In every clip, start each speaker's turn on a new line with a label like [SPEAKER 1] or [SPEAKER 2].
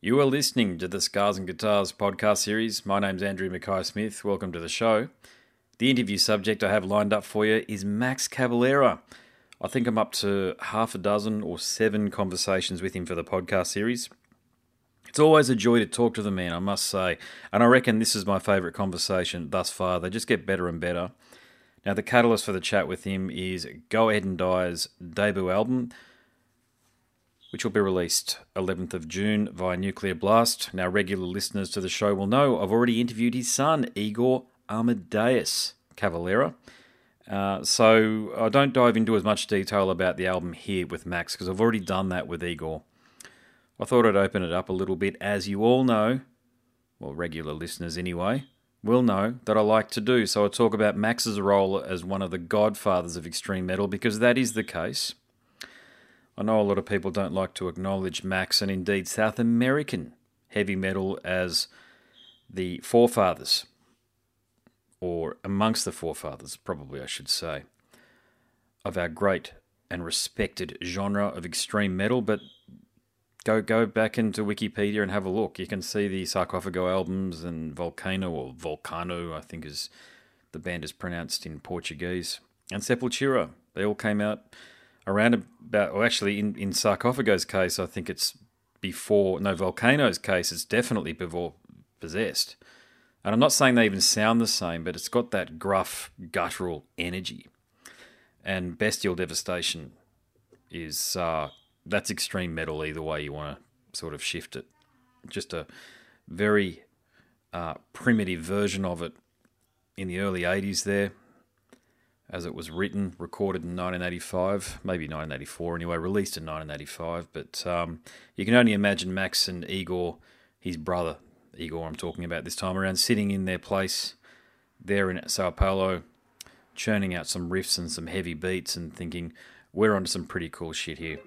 [SPEAKER 1] You are listening to the Scars and Guitars podcast series. My name's Andrew Mackay Smith. Welcome to the show. The interview subject I have lined up for you is Max Cavalera. I think I'm up to half a dozen or seven conversations with him for the podcast series. It's always a joy to talk to the man, I must say, and I reckon this is my favourite conversation thus far. They just get better and better. Now, the catalyst for the chat with him is Go Ahead and Die's debut album, which will be released 11th of June via Nuclear Blast. Now, regular listeners to the show will know I've already interviewed his son, Igor Amadeus Cavalera. Uh, so I don't dive into as much detail about the album here with Max because I've already done that with Igor. I thought I'd open it up a little bit, as you all know, well, regular listeners anyway, will know that I like to do. So I talk about Max's role as one of the godfathers of extreme metal because that is the case. I know a lot of people don't like to acknowledge Max and indeed South American heavy metal as the forefathers, or amongst the forefathers, probably I should say, of our great and respected genre of extreme metal. But go go back into Wikipedia and have a look. You can see the Sarcophago albums and Volcano or Volcano, I think is the band is pronounced in Portuguese, and Sepultura. They all came out around about, or actually in, in Sarcophago's case, I think it's before, no, Volcano's case, it's definitely before Possessed. And I'm not saying they even sound the same, but it's got that gruff, guttural energy. And Bestial Devastation is, uh, that's extreme metal either way you want to sort of shift it. Just a very uh, primitive version of it in the early 80s there as it was written, recorded in 1985, maybe 1984 anyway, released in 1985. But um, you can only imagine Max and Igor, his brother, Igor, I'm talking about this time around, sitting in their place there in Sao Paulo, churning out some riffs and some heavy beats and thinking, we're onto some pretty cool shit here.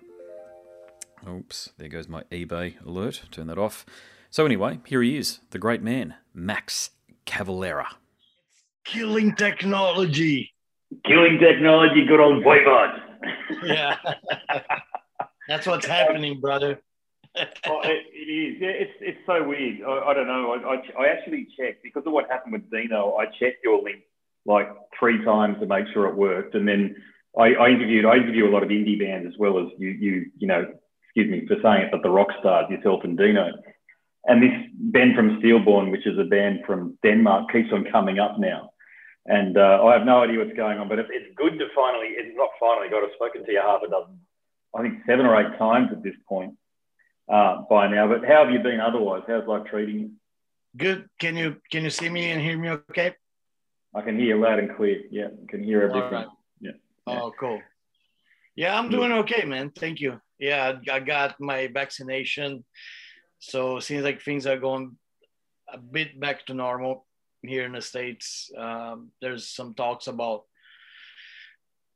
[SPEAKER 1] Oops, there goes my eBay alert. Turn that off. So, anyway, here he is, the great man, Max Cavalera.
[SPEAKER 2] Killing technology.
[SPEAKER 3] Killing technology, good old voivod.
[SPEAKER 2] Yeah. That's what's happening, brother.
[SPEAKER 3] oh, it, it is. Yeah, it's it's so weird. I, I don't know. I, I, I actually checked because of what happened with Dino. I checked your link like three times to make sure it worked, and then I, I interviewed. I interview a lot of indie bands as well as you. You you know, excuse me for saying it, but the rock stars yourself and Dino. And this Ben from Steelborn, which is a band from Denmark, keeps on coming up now. And uh, I have no idea what's going on, but it's, it's good to finally, it's not finally, God, I've spoken to you half a dozen, I think seven or eight times at this point uh, by now. But how have you been otherwise? How's life treating you?
[SPEAKER 2] Good. Can you can you see me and hear me okay?
[SPEAKER 3] I can hear you loud and clear. Yeah, I can hear everything. Right. Yeah.
[SPEAKER 2] Oh, cool. Yeah, I'm doing okay, man. Thank you. Yeah, I got my vaccination. So seems like things are going a bit back to normal here in the states. Um, there's some talks about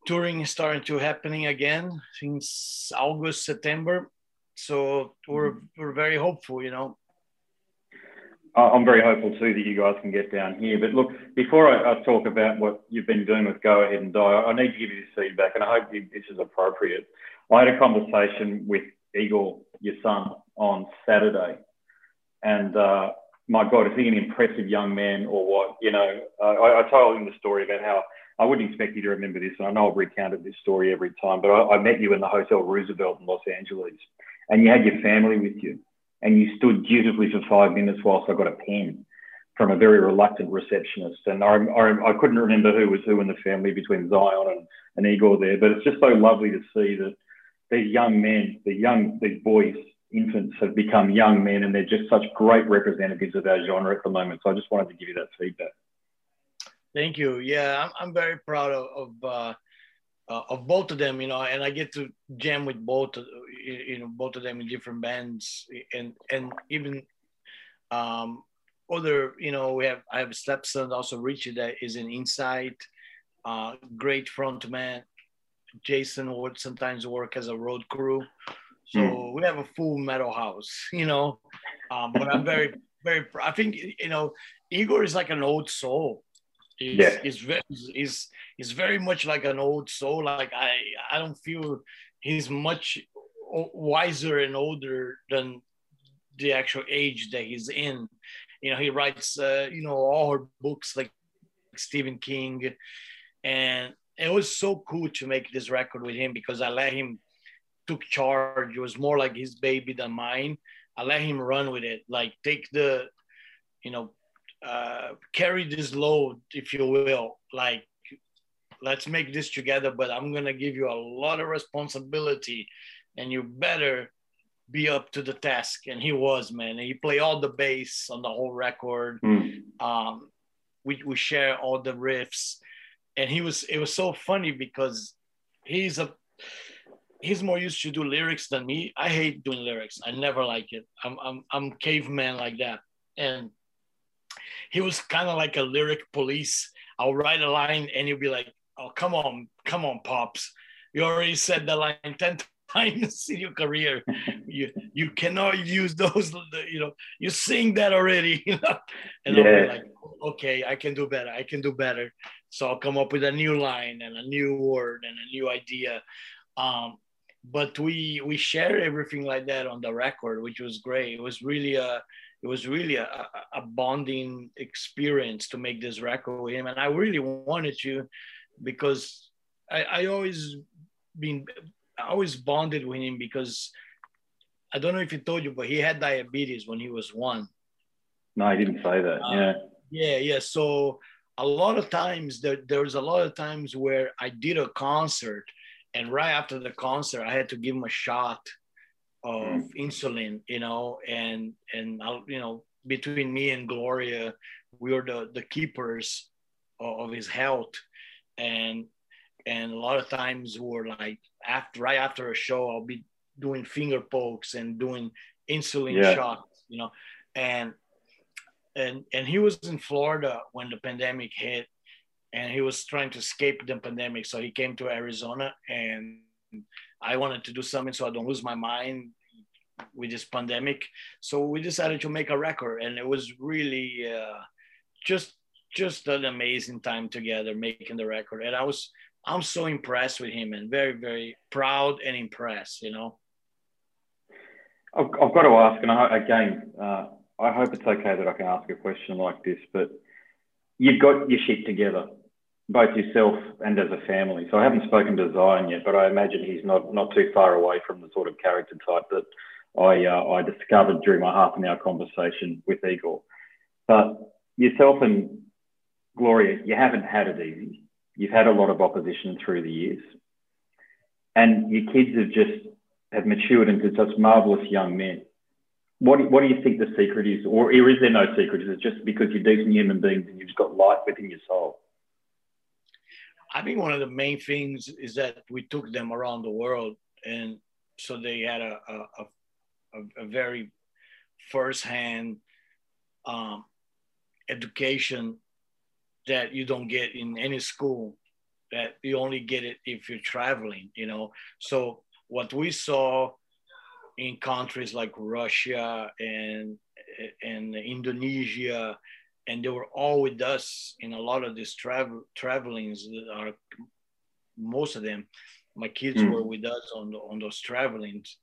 [SPEAKER 2] touring starting to happening again since August, September. So we're we're very hopeful, you know.
[SPEAKER 3] I'm very hopeful too that you guys can get down here. But look, before I, I talk about what you've been doing with Go Ahead and Die, I need to give you this feedback, and I hope you, this is appropriate. I had a conversation with Igor, your son, on Saturday, and uh, my God, is he an impressive young man or what? You know, I, I, told him the story about how I wouldn't expect you to remember this, and I know I've recounted this story every time, but I, I met you in the Hotel Roosevelt in Los Angeles, and you had your family with you, and you stood dutifully for five minutes whilst I got a pen from a very reluctant receptionist, and I, I, I couldn't remember who was who in the family between Zion and, and Igor there, but it's just so lovely to see that these young men, the young these boys infants have become young men and they're just such great representatives of our genre at the moment. So I just wanted to give you that feedback.
[SPEAKER 2] Thank you. Yeah, I'm, I'm very proud of, of, uh, uh, of both of them, you know, and I get to jam with both, you know, both of them in different bands and, and even um, other, you know, we have, I have a stepson, also Richie that is an Incite, uh, great frontman. Jason would sometimes work as a road crew. So mm. we have a full metal house, you know. Um, but I'm very, very. I think you know, Igor is like an old soul. He's, yeah. he's, very, he's, he's very much like an old soul. Like I, I don't feel he's much wiser and older than the actual age that he's in. You know, he writes, uh, you know, all her books like Stephen King, and it was so cool to make this record with him because I let him took charge. It was more like his baby than mine. I let him run with it, like take the, you know, uh, carry this load, if you will. Like, let's make this together, but I'm gonna give you a lot of responsibility, and you better be up to the task. And he was, man. And he played all the bass on the whole record. Mm. Um, we we share all the riffs, and he was. It was so funny because he's a he's more used to do lyrics than me. I hate doing lyrics. I never like it. I'm I'm I'm caveman like that. And he was kind of like a lyric police. I'll write a line and he'll be like, "Oh, come on, come on, pops. You already said the line ten times in your career. you you cannot use those. You know, you sing that already. You know." And yeah. I'll be like, "Okay, I can do better. I can do better." So I'll come up with a new line and a new word and a new idea. Um, but we we shared everything like that on the record, which was great. It was really a it was really a, a bonding experience to make this record with him, and I really wanted to because I, I always been I always bonded with him because I don't know if he told you, but he had diabetes when he was one.
[SPEAKER 3] No, I didn't say that. Uh, yeah.
[SPEAKER 2] Yeah, yeah. So a lot of times there, there was a lot of times where I did a concert and right after the concert, I had to give him a shot of mm. insulin, you know, and and I'll, you know between me and Gloria, we were the the keepers of, of his health, and and a lot of times we're like after right after a show, I'll be doing finger pokes and doing insulin yeah. shots, you know, and and and he was in Florida when the pandemic hit, and he was trying to escape the pandemic. So he came to Arizona, and I wanted to do something so I don't lose my mind with this pandemic. So we decided to make a record, and it was really uh, just just an amazing time together making the record. And I was I'm so impressed with him and very very proud and impressed. You know.
[SPEAKER 3] I've, got to ask, and I, again, uh, I hope it's okay that I can ask a question like this, but you've got your shit together both yourself and as a family. So I haven't spoken to Zion yet, but I imagine he's not not too far away from the sort of character type that I uh, I discovered during my half an hour conversation with Igor. But yourself and Gloria, you haven't had it easy. You've had a lot of opposition through the years, and your kids have just have matured into such marvelous young men. What, what do you think the secret is, or is there no secret? Is it just because you're decent human beings and you've got life within your soul?
[SPEAKER 2] I think one of the main things is that we took them around the world, and so they had a a, a, a very firsthand um, education that you don't get in any school. That you only get it if you're traveling, you know. So what we saw in countries like Russia and and Indonesia and they were all with us in a lot of these travel travelings that are most of them my kids mm. were with us on the, on those travelings.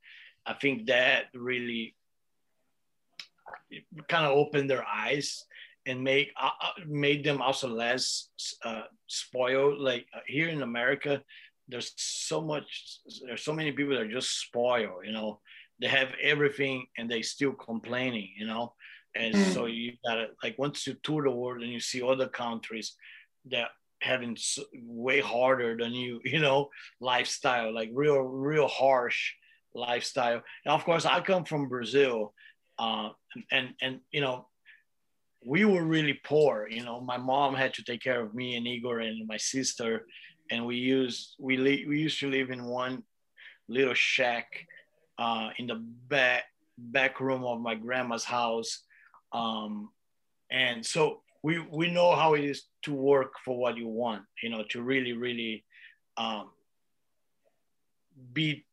[SPEAKER 2] I think that really kind of opened their eyes and make uh, uh, made them also less uh, spoiled. Like uh, here in america there's so much there's so many people that are just spoiled you know? They have everything and they still complaining you know and mm. so you gotta like once you tour the world and you see other countries that having way harder than you, you know, lifestyle, like real, real harsh lifestyle. And of course, I come from Brazil, uh, and and you know, we were really poor. You know, my mom had to take care of me and Igor and my sister, and we used we li- we used to live in one little shack uh, in the back back room of my grandma's house um, and so we we know how it is to work for what you want you know to really really um, be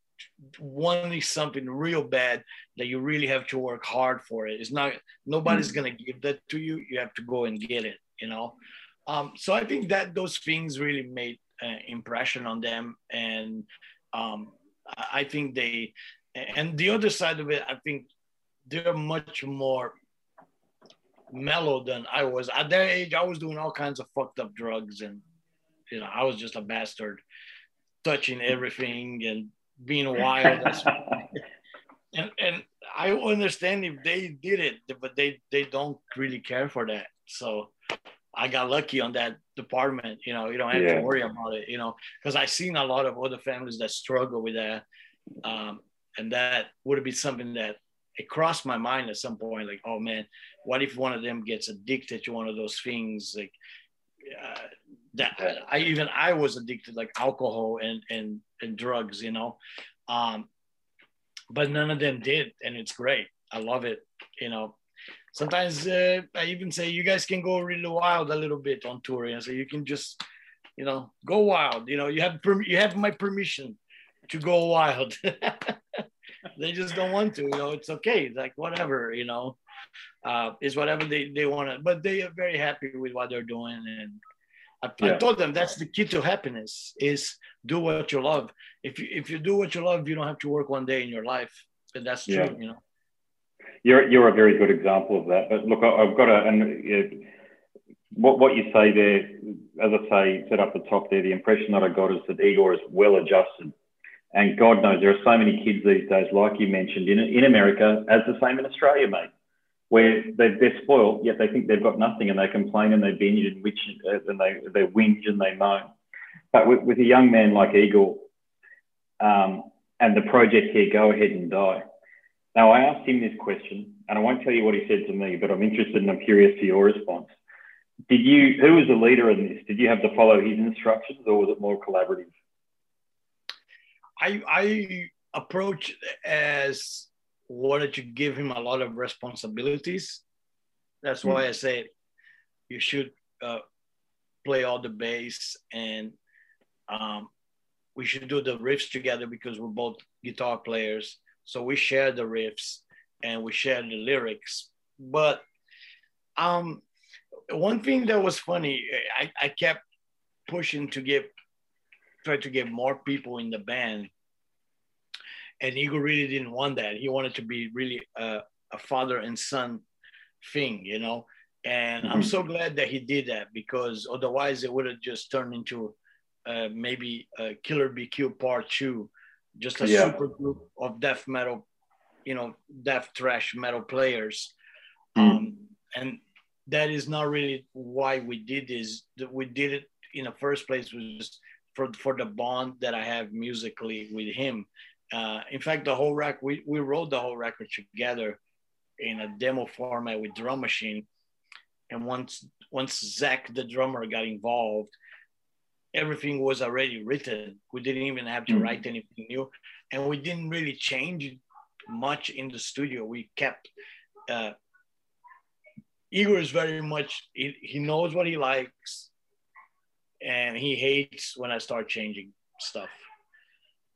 [SPEAKER 2] wanting something real bad that you really have to work hard for it. It's not nobody's mm-hmm. going to give that to you. You have to go and get it you know? Um, so i think that those things really made an impression on them. And um, i think they and the other side of it i think they're much more mellow than I was. At that age, I was doing all kinds of fucked up drugs, and you know, I was just a bastard, touching everything and being wild. and and I understand if they did it, but they they don't really care for that. So I got lucky on that department. You know, you don't have yeah. to worry about it. You know, because I've seen a lot of other families that struggle with that, um, and that would be something that it crossed my mind at some point. Like, oh man, what if one of them gets addicted to one of those things? Like uh, that, I even I was addicted, like alcohol and and and drugs. You know, um, but none of them did, and it's great. I love it. You know, sometimes uh, I even say you guys can go really wild a little bit on tour, and so you can just, you know, go wild. You know, you have per- you have my permission to go wild. they just don't want to. You know, it's okay. It's like whatever. You know, uh, is whatever they they want to. But they are very happy with what they're doing, and I, yeah. I, told them that's the key to happiness is do what you love. If you if you do what you love, you don't have to work one day in your life. And that's true, yeah. you know.
[SPEAKER 3] You're you're a very good example of that. But look, I, have got a and what what you say there, as I say, set up the top there. The impression that I got is that Igor is well adjusted, and God knows there are so many kids these days, like you mentioned, in in America, as the same in Australia, mate where they, they're spoiled, yet they think they've got nothing and they complain and they binge and which uh, and they, they whinge and they moan. But with, with a young man like Igor um, and the project here, Go Ahead and Die. Now, I asked him this question and I won't tell you what he said to me, but I'm interested and I'm curious to your response. Did you, who was the leader in this? Did you have to follow his instructions or was it more collaborative?
[SPEAKER 2] I, I approach as wanted to give him a lot of responsibilities. That's why I said you should uh, play all the bass and um, we should do the riffs together because we're both guitar players. So we share the riffs and we share the lyrics. But um, one thing that was funny, I, I kept pushing to get, try to get more people in the band and Igor really didn't want that. He wanted to be really a, a father and son thing, you know. And mm-hmm. I'm so glad that he did that because otherwise it would have just turned into uh, maybe a Killer Killed Part Two, just a yeah. super group of death metal, you know, death thrash metal players. Mm-hmm. Um, and that is not really why we did this. We did it in the first place was just for for the bond that I have musically with him uh, in fact, the whole record, we, we wrote the whole record together in a demo format with drum machine. And once, once Zach, the drummer got involved, everything was already written. We didn't even have to mm-hmm. write anything new. And we didn't really change much in the studio. We kept, uh, Igor is very much, he, he knows what he likes and he hates when I start changing stuff.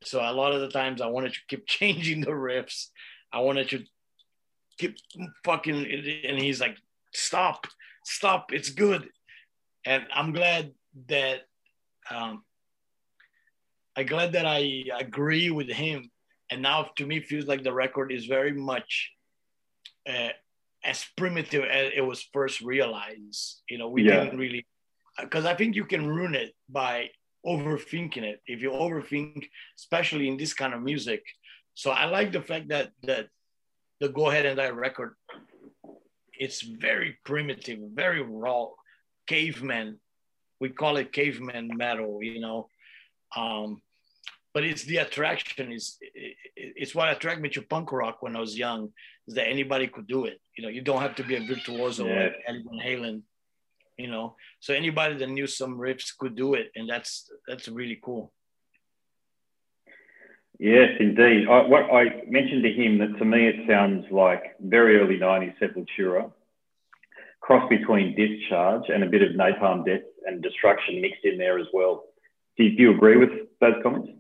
[SPEAKER 2] So a lot of the times I wanted to keep changing the riffs. I wanted to keep fucking, and he's like, stop, stop, it's good. And I'm glad that, um, I'm glad that I agree with him. And now to me, feels like the record is very much uh, as primitive as it was first realized. You know, we yeah. didn't really, because I think you can ruin it by overthinking it if you overthink especially in this kind of music. So i like the fact that that the go ahead and die record it's very primitive very raw caveman we call it caveman metal you know? Um, but it's the attraction is it's what attracted me to punk rock when i was young is that anybody could do it. You know you don't have to be a virtuoso yeah. like Eddie Van Halen you know? So anybody that knew some riffs could do it and that's that's really cool.
[SPEAKER 3] Yes indeed. I, what i mentioned to him that to me it sounds like very early 90s sepultura cross between discharge and a bit of napalm death and destruction mixed in there as well. Do you, do you agree with those comments?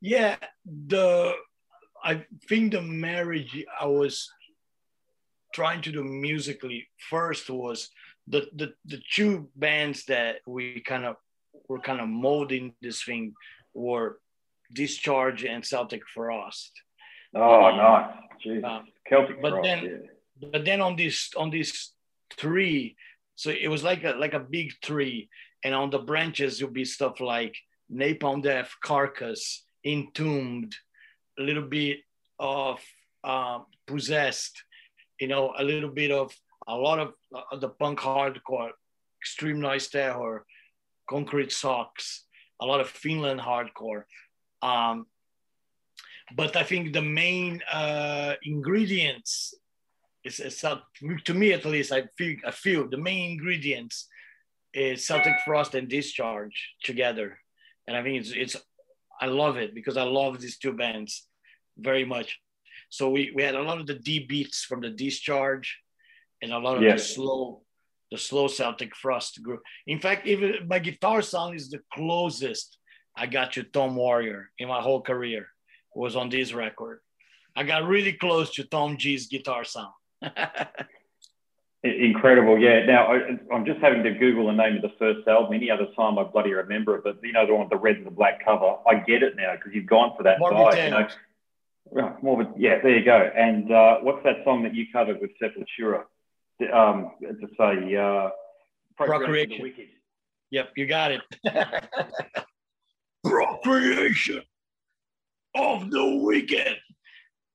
[SPEAKER 2] Yeah the i think the marriage i was trying to do musically first was the the the two bands that we kind of were kind of molding this thing were Discharge and Celtic Frost.
[SPEAKER 3] Oh, um, nice. Um, Celtic
[SPEAKER 2] but
[SPEAKER 3] Frost,
[SPEAKER 2] then,
[SPEAKER 3] yeah.
[SPEAKER 2] but then on this on this tree, so it was like a like a big tree, and on the branches would be stuff like Napalm Death, Carcass, Entombed, a little bit of um, Possessed, you know, a little bit of a lot of uh, the punk hardcore, Extreme Noise Terror, Concrete Sox, a lot of Finland hardcore. Um, but I think the main uh, ingredients is, is, to me at least I feel I feel the main ingredients is Celtic Frost and Discharge together, and I think it's it's I love it because I love these two bands very much. So we, we had a lot of the D beats from the Discharge, and a lot of the slow the slow Celtic Frost group. In fact, even my guitar sound is the closest I got to Tom Warrior in my whole career was on this record. I got really close to Tom G's guitar sound.
[SPEAKER 3] Incredible, yeah. Now I, am just having to Google the name of the first album. Any other time I bloody remember it, but you know the one with the red and the black cover. I get it now because you've gone for that
[SPEAKER 2] Morbid You know?
[SPEAKER 3] Morbid, yeah. There you go. And uh, what's that song that you covered with Sepultura? Um, to say uh,
[SPEAKER 2] Procreation.
[SPEAKER 3] Wicked.
[SPEAKER 2] Yep, you got it. Procreation of the wicked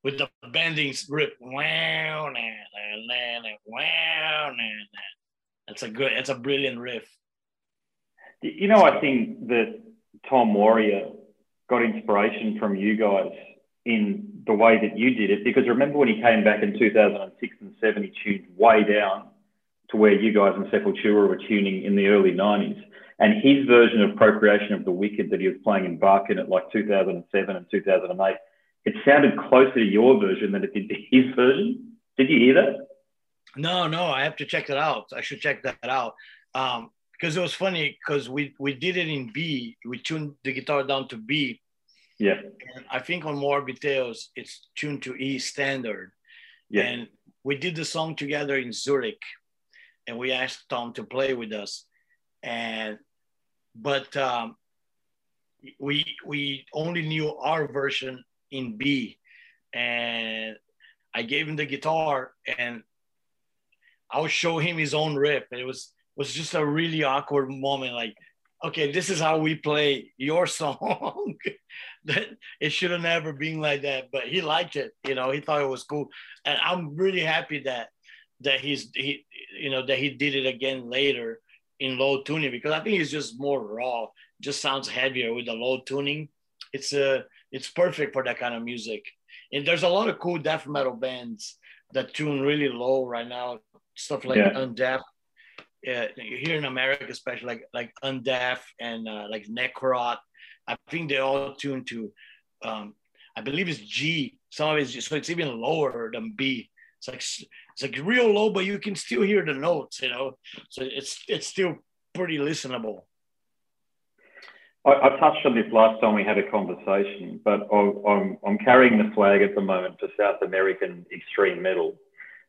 [SPEAKER 2] with the bending rip. Wow, nah, nah, nah, wow, nah, nah. That's a good. That's a brilliant riff.
[SPEAKER 3] You know, I think that Tom Warrior got inspiration from you guys in the way that you did it because remember when he came back in 2006 and 7 he tuned way down to where you guys in Sepultura were tuning in the early 90s and his version of Procreation of the Wicked that he was playing in Barkin at like 2007 and 2008 it sounded closer to your version than it did to his version. Did you hear that?
[SPEAKER 2] No, no, I have to check that out. I should check that out. Um, because it was funny because we we did it in B. We tuned the guitar down to B.
[SPEAKER 3] Yeah.
[SPEAKER 2] And I think on More Tales it's tuned to E standard.
[SPEAKER 3] Yeah.
[SPEAKER 2] And we did the song together in Zurich, and we asked Tom to play with us, and but um, we we only knew our version in B. And I gave him the guitar and I would show him his own riff. And it was was just a really awkward moment. Like, okay, this is how we play your song. that it should have never been like that. But he liked it, you know, he thought it was cool. And I'm really happy that that he's he you know that he did it again later in low tuning because I think it's just more raw, just sounds heavier with the low tuning. It's a it's perfect for that kind of music. And there's a lot of cool death metal bands that tune really low right now. Stuff like yeah. Undeath, uh, here in America, especially like like Undeath and uh, like Necrot. I think they all tune to, um, I believe it's G. Some of it's just, so it's even lower than B. It's like it's like real low, but you can still hear the notes, you know. So it's it's still pretty listenable.
[SPEAKER 3] I, I, touched on this last time we had a conversation, but I'm, I'm carrying the flag at the moment for South American extreme metal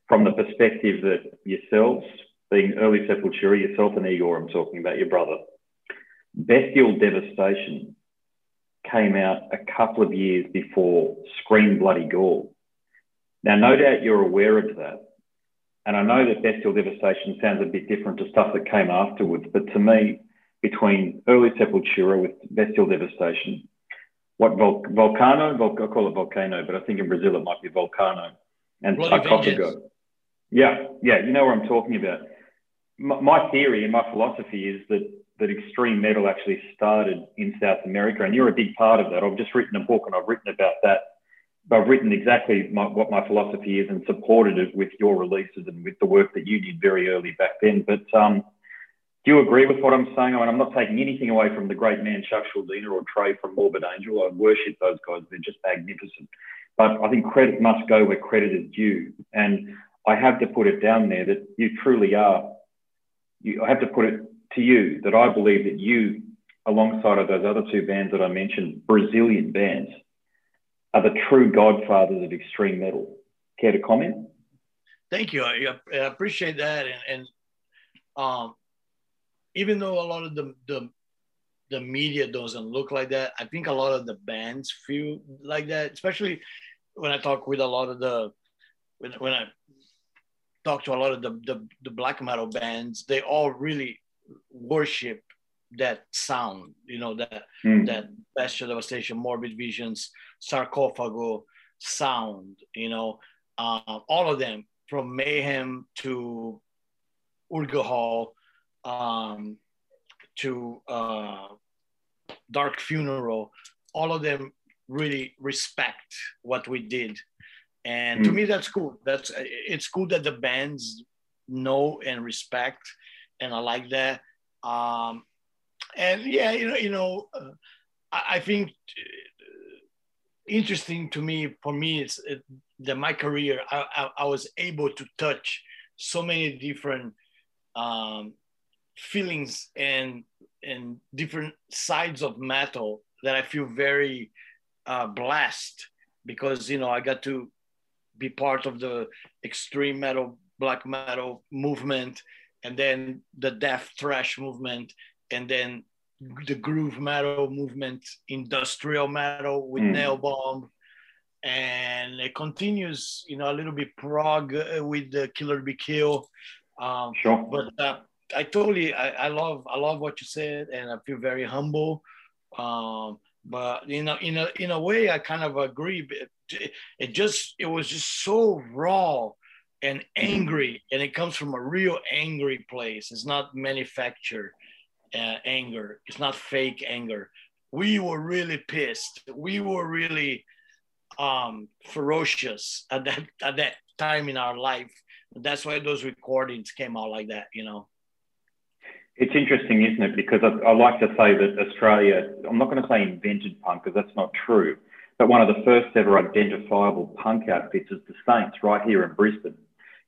[SPEAKER 3] from the perspective that yourselves, being early Sepultura, yourself and Igor, I'm talking about your brother, Bestial Devastation came out a couple of years before Scream Bloody Gore. Now, no doubt you're aware of that. And I know that Bestial Devastation sounds a bit different to stuff that came afterwards, but to me, between early Sepultura with bestial devastation, what Vol- Volcano, Vol- I call it Volcano, but I think in Brazil it might be Volcano, and Sarcophago. Yeah, yeah, you know what I'm talking about. My, theory and my philosophy is that that extreme metal actually started in South America, and you're a big part of that. I've just written a book and I've written about that. I've written exactly my, what my philosophy is and supported it with your releases and with the work that you did very early back then. But um, do you agree with what I'm saying? I mean, I'm not taking anything away from the great man Chuck Schuldiner or Trey from Morbid Angel. I worship those guys. They're just magnificent. But I think credit must go where credit is due. And I have to put it down there that you truly are. You, I have to put it to you that I believe that you, alongside of those other two bands that I mentioned, Brazilian bands, are the true godfathers of extreme metal. Care to comment?
[SPEAKER 2] Thank you. I, I appreciate that. And, and um, even though a lot of the, the the media doesn't look like that, I think a lot of the bands feel like that, especially when I talk with a lot of the when, when I talk to a lot of the, the, the black metal bands, they all really worship that sound, you know, that mm. that Bestial Devastation, Morbid Visions, Sarcophago sound, you know, uh, all of them from Mayhem to Urgehal um, to uh, Dark Funeral, all of them really respect what we did and mm. to hmm. me that's cool that's it's cool that the bands know and respect and i like that um and yeah you know you know uh, I, I, think uh, interesting to me for me it's it, that my career I, I, I, was able to touch so many different um feelings and and different sides of metal that i feel very uh, blessed because you know I got to be part of the extreme metal, black metal movement, and then the death thrash movement, and then the groove metal movement, industrial metal with mm. Nailbomb, and it continues, you know, a little bit prog uh, with the Killer Be Kill. Um, sure. But uh, I totally, I, I, love, I love what you said, and I feel very humble. Um, but you know in a in a way i kind of agree it, just it was just so raw and angry. And it comes from a real angry place. It's not manufactured uh, anger. It's not fake anger. We were really pissed. We were really um ferocious at that at that time in our life. That's why those recordings came out like that you know?
[SPEAKER 3] It's interesting, isn't it? Because I, I like to say that Australia, I'm not going to say invented punk because that's not true, but one of the first ever identifiable punk outfits is the Saints right here in Brisbane.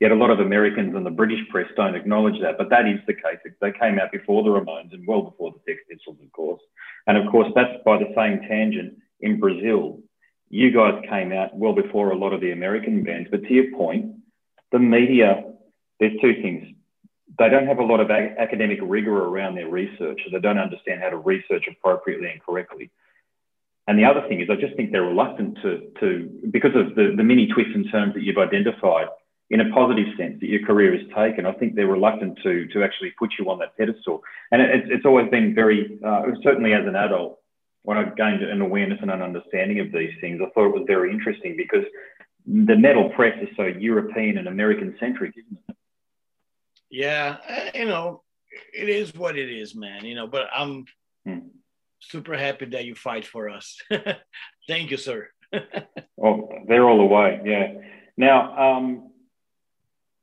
[SPEAKER 3] Yet a lot of Americans and the British press don't acknowledge that, but that is the case. They came out before the Ramones and well before the Sex Pistols, of course. And of course, that's by the same tangent in Brazil. You guys came out well before a lot of the American bands. But to your point, the media, there's two things they don't have a lot of academic rigor around their research, so they don't understand how to research appropriately and correctly. And the other thing is, I just think they're reluctant to, to because of the, the many twists and turns that you've identified in a positive sense that your career has taken. I think they're reluctant to, to actually put you on that pedestal. And it, it's always been very, uh, certainly as an adult, when I gained an awareness and an understanding of these things, I thought it was very interesting because the metal press is so European and American centric, isn't it?
[SPEAKER 2] Yeah, uh, you know, it is what it is, man. You know, but I'm hmm. Super happy that you fight for us. Thank you, sir.
[SPEAKER 3] well, they're all the way. Yeah. Now, um,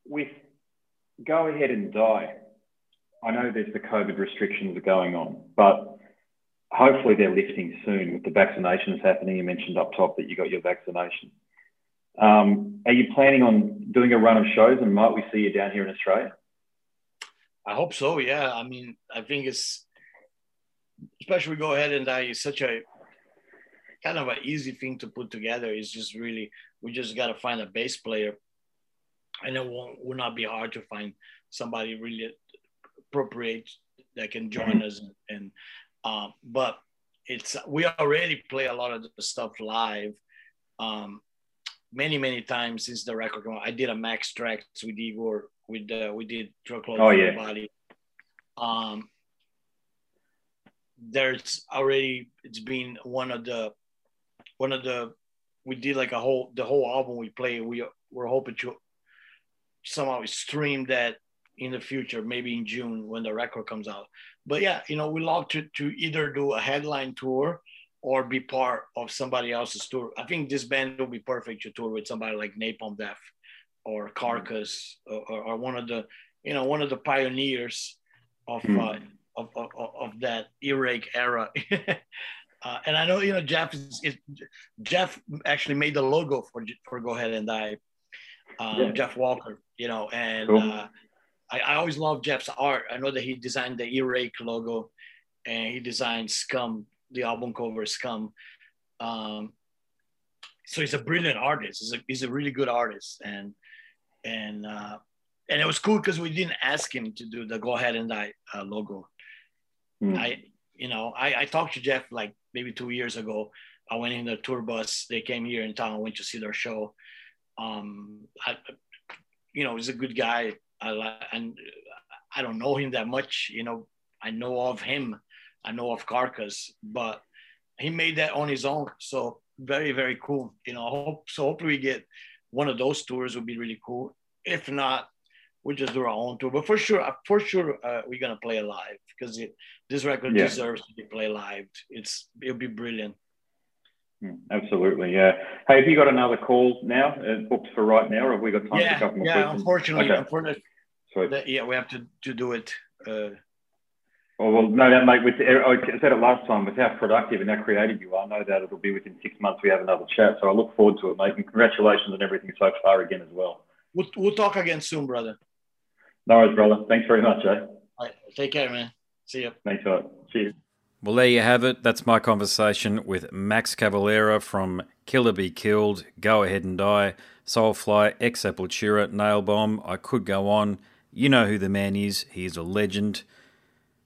[SPEAKER 3] with go ahead and die. I know there's the COVID restrictions are going on, but hopefully they're lifting soon with the vaccinations happening. You mentioned up top that you got your vaccination. Um, are you planning on doing a run of shows and might we see you down here in Australia?
[SPEAKER 2] I hope so. Yeah. I mean, I think it's especially go ahead and die is such a kind of an easy thing to put together. It's just really we just got to find a bass player, and it won't will not be hard to find somebody really appropriate that can join us. And, um, but it's we already play a lot of the stuff live. Um, many many times since the record I did a Max Trax with Igor with uh, we did truckload oh, yeah. body. Um, there's already it's been one of the one of the we did like a whole the whole album we play. We we're hoping to somehow stream that in the future, maybe in June when the record comes out. But yeah, you know, we love to to either do a headline tour or be part of somebody else's tour. I think this band will be perfect to tour with somebody like Napalm Death or Carcass or, or, one of the you know one of the pioneers of mm. uh, of, of, of, that earache era. uh, and I know you know Jeff is, is, Jeff actually made the logo for for Go Ahead and Die. Um, yeah. Jeff Walker, you know, and cool. uh, I, I always love Jeff's art. I know that he designed the earache logo, and he designed Scum, the album cover Scum. Um, so he's a brilliant artist. He's a, he's a really good artist, and and uh, and it was cool because we didn't ask him to do the go ahead and die uh, logo. Mm. I you know I, I talked to Jeff like maybe two years ago I went in the tour bus. They came here in town. Went to see their show. Um, I, you know, he's a good guy. I and I don't know him that much. You know, I know of him. I know of Carcass, but he made that on his own. So very, very cool. You know, hope so. Hopefully, we get one of those tours would be really cool. If not, we just do our own tour. But for sure, for sure, uh, we're gonna play live because this record yeah. deserves to be played live. It's it'll be brilliant.
[SPEAKER 3] Hmm, absolutely, yeah. Hey, have you got another call now uh, booked for right now, or have we got time
[SPEAKER 2] yeah,
[SPEAKER 3] for a couple more
[SPEAKER 2] yeah,
[SPEAKER 3] questions?
[SPEAKER 2] Unfortunately, okay. unfortunately, Sweet. yeah, we have to, to do it. Uh,
[SPEAKER 3] oh, well, no doubt, mate. With I said it last time, with how productive and how creative you are, no doubt it'll be within six months we have another chat. So I look forward to it, mate. And congratulations on everything so far again as well.
[SPEAKER 2] We'll, we'll talk again soon, brother.
[SPEAKER 3] No worries, brother. Thanks very much, eh?
[SPEAKER 2] All right. Take care, man. See you.
[SPEAKER 3] Thanks a lot. Cheers.
[SPEAKER 1] Well, there you have it. That's my conversation with Max Cavalera from Killer Be Killed, Go Ahead and Die, Soulfly, Ex Sepultura, Nailbomb. I could go on. You know who the man is. He is a legend.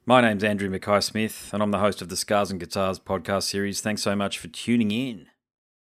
[SPEAKER 1] My name's Andrew Mackay Smith, and I'm the host of the Scars and Guitars podcast series. Thanks so much for tuning in.